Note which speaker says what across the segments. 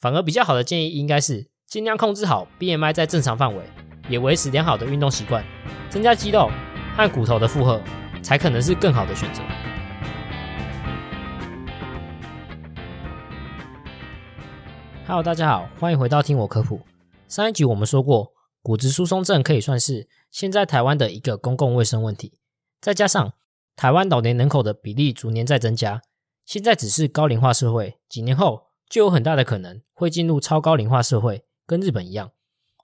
Speaker 1: 反而比较好的建议应该是尽量控制好 BMI 在正常范围，也维持良好的运动习惯，增加肌肉和骨头的负荷，才可能是更好的选择。Hello，大家好，欢迎回到听我科普。上一集我们说过，骨质疏松症可以算是现在台湾的一个公共卫生问题，再加上台湾老年人口的比例逐年在增加，现在只是高龄化社会，几年后。就有很大的可能会进入超高龄化社会，跟日本一样。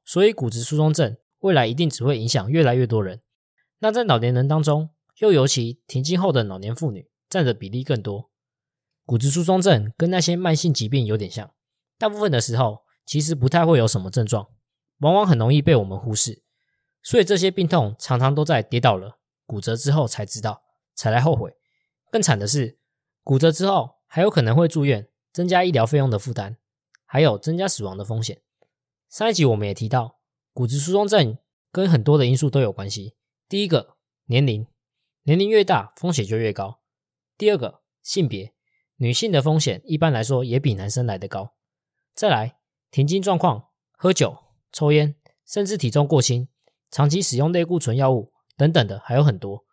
Speaker 1: 所以骨质疏松症未来一定只会影响越来越多人。那在老年人当中，又尤其停经后的老年妇女占的比例更多。骨质疏松症跟那些慢性疾病有点像，大部分的时候其实不太会有什么症状，往往很容易被我们忽视。所以这些病痛常常都在跌倒了、骨折之后才知道，才来后悔。更惨的是，骨折之后还有可能会住院。增加医疗费用的负担，还有增加死亡的风险。上一集我们也提到，骨质疏松症跟很多的因素都有关系。第一个，年龄，年龄越大，风险就越高。第二个，性别，女性的风险一般来说也比男生来得高。再来，停经状况，喝酒、抽烟，甚至体重过轻，长期使用类固醇药物等等的还有很多。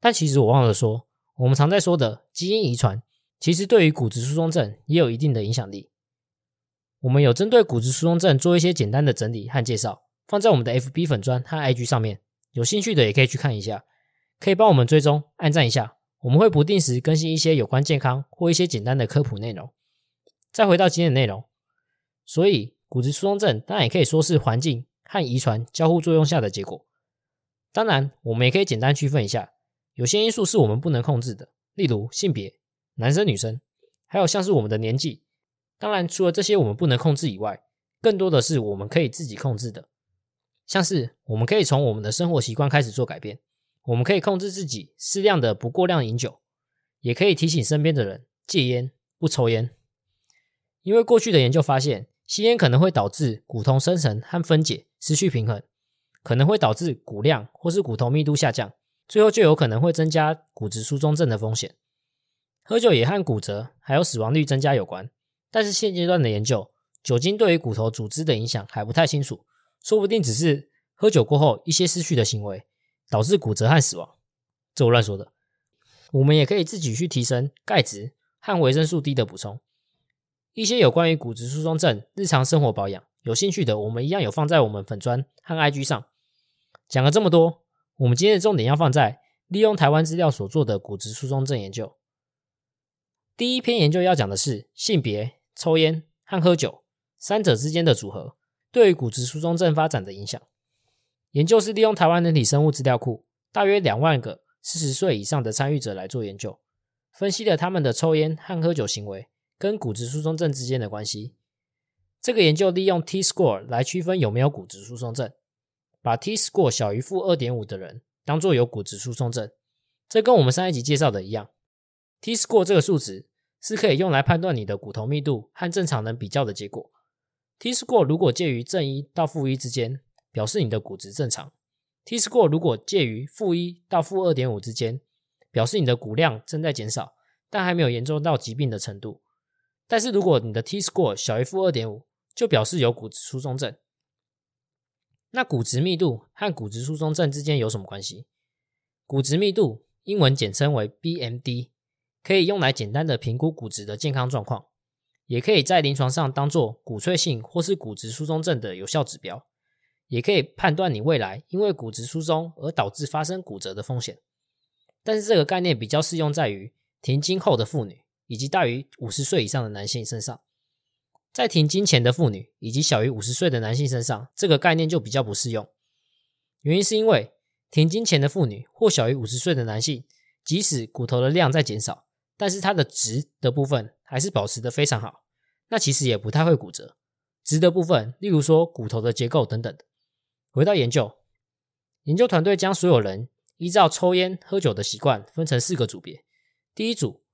Speaker 1: 但其实我忘了说，我们常在说的基因遗传。其实对于骨质疏松症也有一定的影响力。我们有针对骨质疏松症做一些简单的整理和介绍，放在我们的 FB 粉砖和 IG 上面，有兴趣的也可以去看一下，可以帮我们追踪、按赞一下。我们会不定时更新一些有关健康或一些简单的科普内容。再回到今天的内容，所以骨质疏松症当然也可以说是环境和遗传交互作用下的结果。当然，我们也可以简单区分一下，有些因素是我们不能控制的，例如性别。男生、女生，还有像是我们的年纪，当然除了这些我们不能控制以外，更多的是我们可以自己控制的。像是我们可以从我们的生活习惯开始做改变，我们可以控制自己适量的不过量饮酒，也可以提醒身边的人戒烟、不抽烟。因为过去的研究发现，吸烟可能会导致骨头生成和分解失去平衡，可能会导致骨量或是骨头密度下降，最后就有可能会增加骨质疏松症的风险。喝酒也和骨折还有死亡率增加有关，但是现阶段的研究，酒精对于骨头组织的影响还不太清楚，说不定只是喝酒过后一些失去的行为导致骨折和死亡，这我乱说的。我们也可以自己去提升钙质和维生素 D 的补充，一些有关于骨质疏松症日常生活保养，有兴趣的我们一样有放在我们粉砖和 IG 上。讲了这么多，我们今天的重点要放在利用台湾资料所做的骨质疏松症研究。第一篇研究要讲的是性别、抽烟和喝酒三者之间的组合对于骨质疏松症发展的影响。研究是利用台湾人体生物资料库，大约两万个四十岁以上的参与者来做研究，分析了他们的抽烟和喝酒行为跟骨质疏松症之间的关系。这个研究利用 T score 来区分有没有骨质疏松症，把 T score 小于负二点五的人当做有骨质疏松症。这跟我们上一集介绍的一样。T score 这个数值是可以用来判断你的骨头密度和正常人比较的结果。T score 如果介于正一到负一之间，表示你的骨质正常；T score 如果介于负一到负二点五之间，表示你的骨量正在减少，但还没有严重到疾病的程度。但是如果你的 T score 小于负二点五，就表示有骨质疏松症。那骨质密度和骨质疏松症之间有什么关系？骨质密度英文简称为 BMD。可以用来简单的评估骨质的健康状况，也可以在临床上当做骨脆性或是骨质疏松症的有效指标，也可以判断你未来因为骨质疏松而导致发生骨折的风险。但是这个概念比较适用在于停经后的妇女以及大于五十岁以上的男性身上，在停经前的妇女以及小于五十岁的男性身上，这个概念就比较不适用。原因是因为停经前的妇女或小于五十岁的男性，即使骨头的量在减少。但是它的直的部分还是保持的非常好，那其实也不太会骨折。直的部分，例如说骨头的结构等等。回到研究，研究团队将所有人依照抽烟、喝酒的习惯分成四个组别。第一组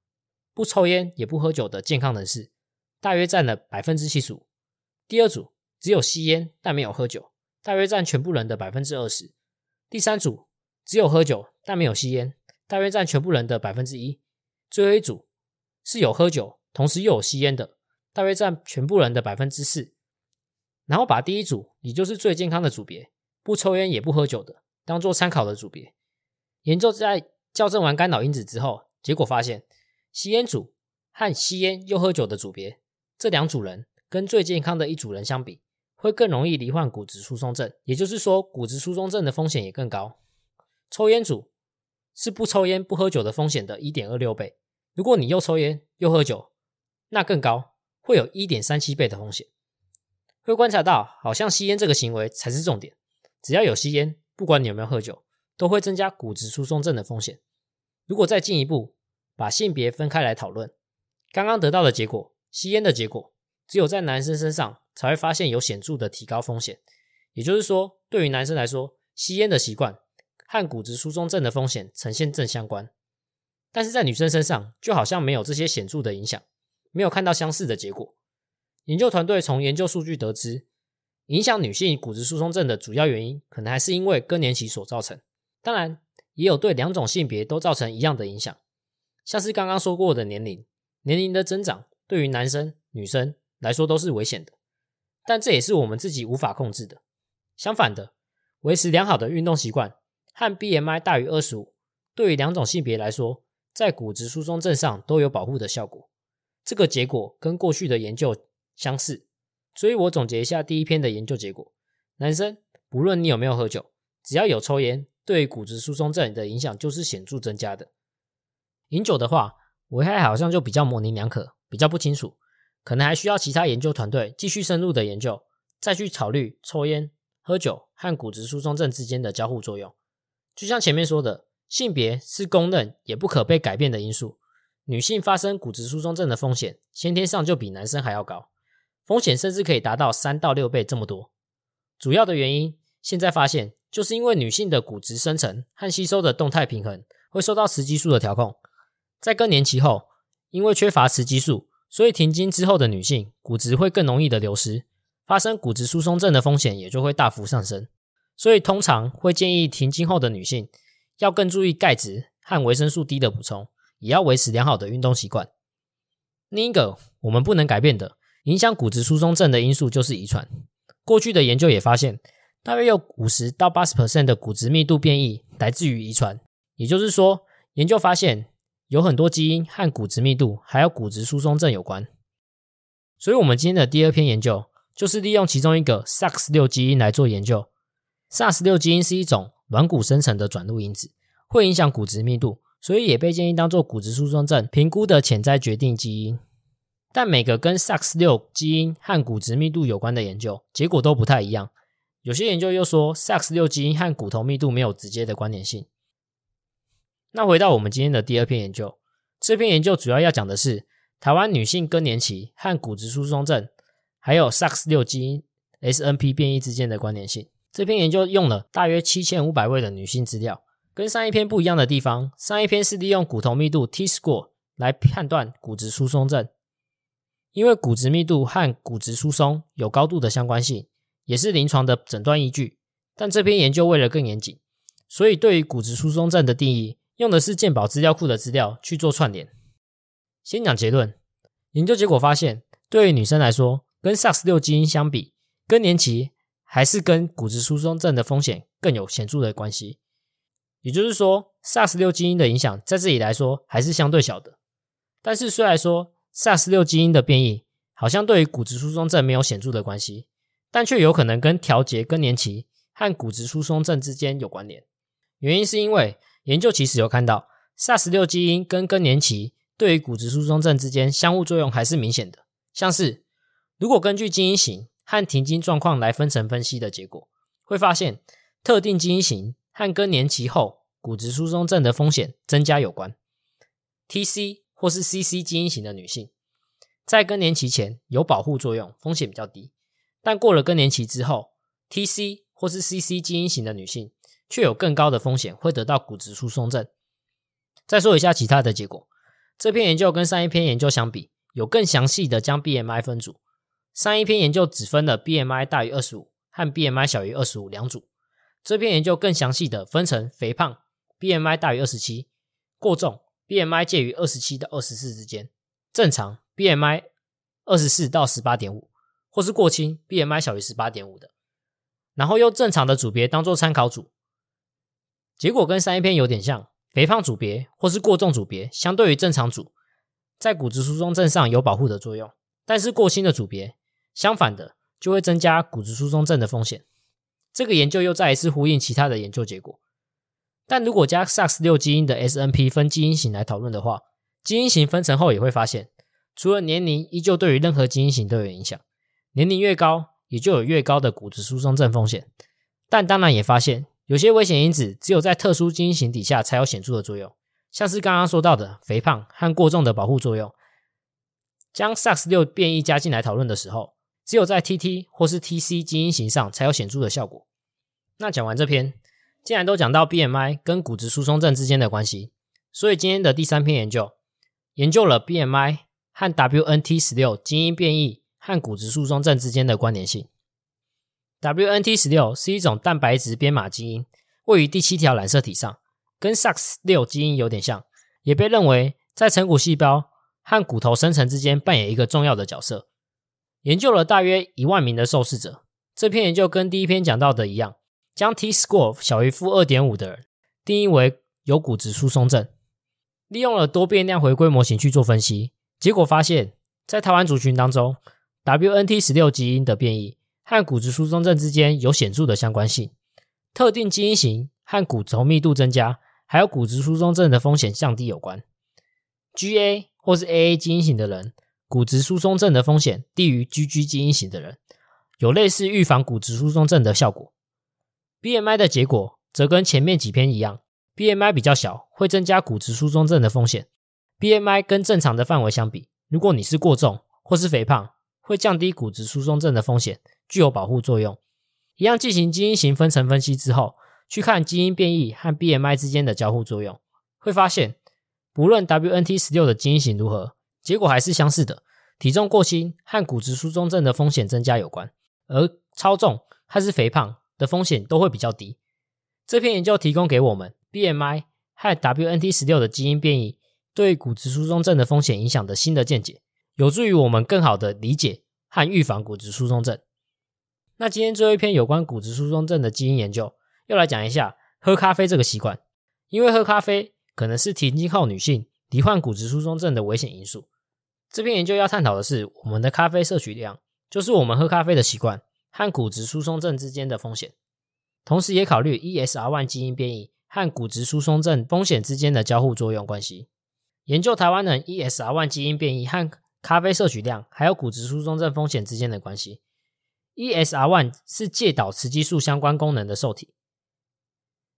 Speaker 1: 不抽烟也不喝酒的健康人士，大约占了百分之七十五。第二组只有吸烟但没有喝酒，大约占全部人的百分之二十。第三组只有喝酒但没有吸烟，大约占全部人的百分之一。最后一组是有喝酒，同时又有吸烟的，大约占全部人的百分之四。然后把第一组，也就是最健康的组别，不抽烟也不喝酒的，当做参考的组别。研究在校正完干扰因子之后，结果发现，吸烟组和吸烟又喝酒的组别，这两组人跟最健康的一组人相比，会更容易罹患骨质疏松症。也就是说，骨质疏松症的风险也更高。抽烟组是不抽烟不喝酒的风险的一点二六倍。如果你又抽烟又喝酒，那更高，会有一点三七倍的风险。会观察到，好像吸烟这个行为才是重点。只要有吸烟，不管你有没有喝酒，都会增加骨质疏松症的风险。如果再进一步把性别分开来讨论，刚刚得到的结果，吸烟的结果，只有在男生身上才会发现有显著的提高风险。也就是说，对于男生来说，吸烟的习惯和骨质疏松症的风险呈现正相关。但是在女生身上，就好像没有这些显著的影响，没有看到相似的结果。研究团队从研究数据得知，影响女性骨质疏松症的主要原因，可能还是因为更年期所造成。当然，也有对两种性别都造成一样的影响，像是刚刚说过的年龄，年龄的增长对于男生、女生来说都是危险的。但这也是我们自己无法控制的。相反的，维持良好的运动习惯和 BMI 大于二十五，对于两种性别来说，在骨质疏松症上都有保护的效果。这个结果跟过去的研究。相似，所以我总结一下第一篇的研究结果：男生不论你有没有喝酒，只要有抽烟，对骨质疏松症的影响就是显著增加的。饮酒的话，危害好像就比较模棱两可，比较不清楚，可能还需要其他研究团队继续深入的研究，再去考虑抽烟、喝酒和骨质疏松症之间的交互作用。就像前面说的，性别是公认也不可被改变的因素，女性发生骨质疏松症的风险，先天上就比男生还要高。风险甚至可以达到三到六倍这么多。主要的原因，现在发现就是因为女性的骨质生成和吸收的动态平衡会受到雌激素的调控。在更年期后，因为缺乏雌激素，所以停经之后的女性骨质会更容易的流失，发生骨质疏松症的风险也就会大幅上升。所以通常会建议停经后的女性要更注意钙质和维生素 D 的补充，也要维持良好的运动习惯。另一个我们不能改变的。影响骨质疏松症的因素就是遗传。过去的研究也发现，大约有五十到八十 percent 的骨质密度变异来自于遗传。也就是说，研究发现有很多基因和骨质密度还有骨质疏松症有关。所以，我们今天的第二篇研究就是利用其中一个 SARS 六基因来做研究。SARS 六基因是一种软骨生成的转录因子，会影响骨质密度，所以也被建议当做骨质疏松症评估的潜在决定基因。但每个跟 SAX 六基因和骨质密度有关的研究结果都不太一样。有些研究又说 SAX 六基因和骨头密度没有直接的关联性。那回到我们今天的第二篇研究，这篇研究主要要讲的是台湾女性更年期和骨质疏松症，还有 SAX 六基因 SNP 变异之间的关联性。这篇研究用了大约七千五百位的女性资料，跟上一篇不一样的地方，上一篇是利用骨头密度 T score 来判断骨质疏松症。因为骨质密度和骨质疏松有高度的相关性，也是临床的诊断依据。但这篇研究为了更严谨，所以对于骨质疏松症的定义，用的是健保资料库的资料去做串联。先讲结论，研究结果发现，对于女生来说，跟 SARS 六基因相比，更年期还是跟骨质疏松症的风险更有显著的关系。也就是说，SARS 六基因的影响在这里来说还是相对小的。但是虽然说，SARS 六基因的变异好像对于骨质疏松症没有显著的关系，但却有可能跟调节更年期和骨质疏松症之间有关联。原因是因为研究其实有看到 SARS 六基因跟更年期对于骨质疏松症之间相互作用还是明显的。像是如果根据基因型和停经状况来分层分析的结果，会发现特定基因型和更年期后骨质疏松症的风险增加有关。TC 或是 CC 基因型的女性，在更年期前有保护作用，风险比较低；但过了更年期之后，TC 或是 CC 基因型的女性却有更高的风险，会得到骨质疏松症。再说一下其他的结果，这篇研究跟上一篇研究相比，有更详细的将 BMI 分组。上一篇研究只分了 BMI 大于二十五和 BMI 小于二十五两组，这篇研究更详细的分成肥胖 BMI 大于二十七、过重。BMI 介于二十七到二十四之间，正常 BMI 二十四到十八点五，或是过轻 BMI 小于十八点五的，然后用正常的组别当做参考组，结果跟上一篇有点像，肥胖组别或是过重组别，相对于正常组，在骨质疏松症上有保护的作用，但是过轻的组别，相反的就会增加骨质疏松症的风险。这个研究又再一次呼应其他的研究结果。但如果加 SARS 六基因的 SNP 分基因型来讨论的话，基因型分层后也会发现，除了年龄，依旧对于任何基因型都有影响。年龄越高，也就有越高的骨质疏松症风险。但当然也发现，有些危险因子只有在特殊基因型底下才有显著的作用，像是刚刚说到的肥胖和过重的保护作用。将 SARS 六变异加进来讨论的时候，只有在 TT 或是 TC 基因型上才有显著的效果。那讲完这篇。既然都讲到 BMI 跟骨质疏松症之间的关系，所以今天的第三篇研究研究了 BMI 和 WNT 十六基因变异和骨质疏松症之间的关联性。WNT 十六是一种蛋白质编码基因，位于第七条染色体上，跟 SAX 六基因有点像，也被认为在成骨细胞和骨头生成之间扮演一个重要的角色。研究了大约一万名的受试者，这篇研究跟第一篇讲到的一样。将 T score 小于负二点五的人定义为有骨质疏松症，利用了多变量回归模型去做分析，结果发现，在台湾族群当中，WNT 十六基因的变异和骨质疏松症之间有显著的相关性，特定基因型和骨头密度增加，还有骨质疏松症的风险降低有关。GA 或是 AA 基因型的人，骨质疏松症的风险低于 GG 基因型的人，有类似预防骨质疏松症的效果。BMI 的结果则跟前面几篇一样，BMI 比较小会增加骨质疏松症的风险。BMI 跟正常的范围相比，如果你是过重或是肥胖，会降低骨质疏松症的风险，具有保护作用。一样进行基因型分层分析之后，去看基因变异和 BMI 之间的交互作用，会发现不论 WNT 十六的基因型如何，结果还是相似的，体重过轻和骨质疏松症的风险增加有关，而超重还是肥胖。的风险都会比较低。这篇研究提供给我们 BMI 和 WNT 十六的基因变异对骨质疏松症的风险影响的新的见解，有助于我们更好的理解和预防骨质疏松症。那今天最后一篇有关骨质疏松症的基因研究，又来讲一下喝咖啡这个习惯，因为喝咖啡可能是停经后女性罹患骨质疏松症的危险因素。这篇研究要探讨的是我们的咖啡摄取量，就是我们喝咖啡的习惯。和骨质疏松症之间的风险，同时也考虑 ESR1 基因变异和骨质疏松症风险之间的交互作用关系。研究台湾人 ESR1 基因变异和咖啡摄取量还有骨质疏松症风险之间的关系。ESR1 是介导雌激素相关功能的受体，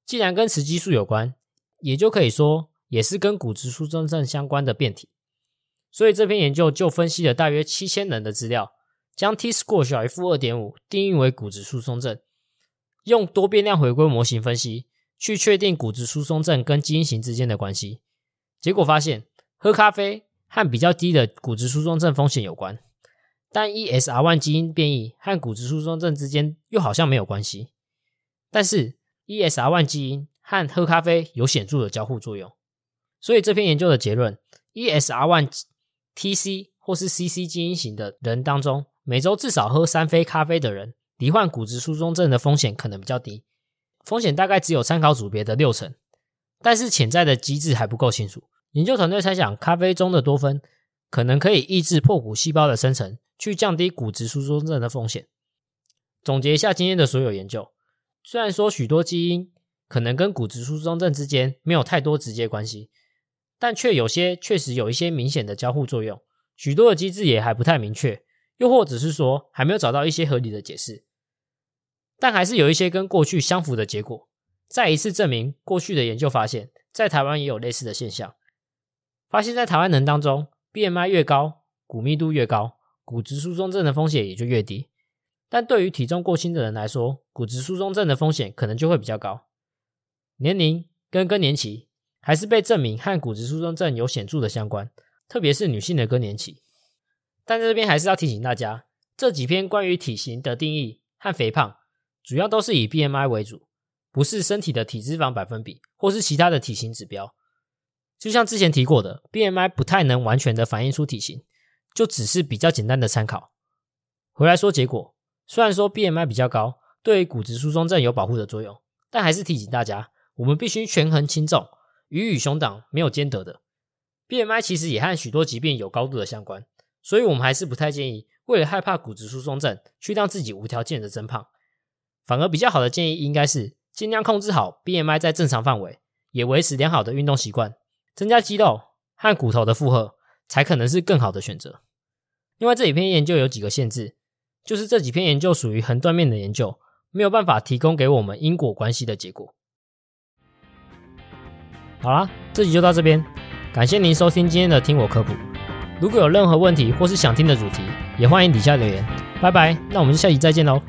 Speaker 1: 既然跟雌激素有关，也就可以说也是跟骨质疏松症相关的变体。所以这篇研究就分析了大约七千人的资料。将 T score 小于负二点五定义为骨质疏松症，用多变量回归模型分析，去确定骨质疏松症跟基因型之间的关系。结果发现，喝咖啡和比较低的骨质疏松症风险有关，但 ESR1 基因变异和骨质疏松症之间又好像没有关系。但是 ESR1 基因和喝咖啡有显著的交互作用。所以这篇研究的结论：ESR1 TC 或是 CC 基因型的人当中。每周至少喝三杯咖啡的人，罹患骨质疏松症的风险可能比较低，风险大概只有参考组别的六成。但是潜在的机制还不够清楚。研究团队猜想，咖啡中的多酚可能可以抑制破骨细胞的生成，去降低骨质疏松症的风险。总结一下今天的所有研究，虽然说许多基因可能跟骨质疏松症之间没有太多直接关系，但却有些确实有一些明显的交互作用。许多的机制也还不太明确。又或者是说还没有找到一些合理的解释，但还是有一些跟过去相符的结果。再一次证明过去的研究发现，在台湾也有类似的现象。发现，在台湾人当中，BMI 越高，骨密度越高，骨质疏松症的风险也就越低。但对于体重过轻的人来说，骨质疏松症的风险可能就会比较高。年龄跟更年期还是被证明和骨质疏松症有显著的相关，特别是女性的更年期。但这边还是要提醒大家，这几篇关于体型的定义和肥胖，主要都是以 BMI 为主，不是身体的体脂肪百分比或是其他的体型指标。就像之前提过的，BMI 不太能完全的反映出体型，就只是比较简单的参考。回来说结果，虽然说 BMI 比较高，对于骨质疏松症有保护的作用，但还是提醒大家，我们必须权衡轻重，鱼与熊掌没有兼得的。BMI 其实也和许多疾病有高度的相关，所以我们还是不太建议为了害怕骨质疏松症去让自己无条件的增胖。反而比较好的建议应该是尽量控制好 BMI 在正常范围，也维持良好的运动习惯，增加肌肉和骨头的负荷，才可能是更好的选择。另外这几篇研究有几个限制。就是这几篇研究属于横断面的研究，没有办法提供给我们因果关系的结果。好啦，这集就到这边，感谢您收听今天的听我科普。如果有任何问题或是想听的主题，也欢迎底下留言。拜拜，那我们就下集再见喽。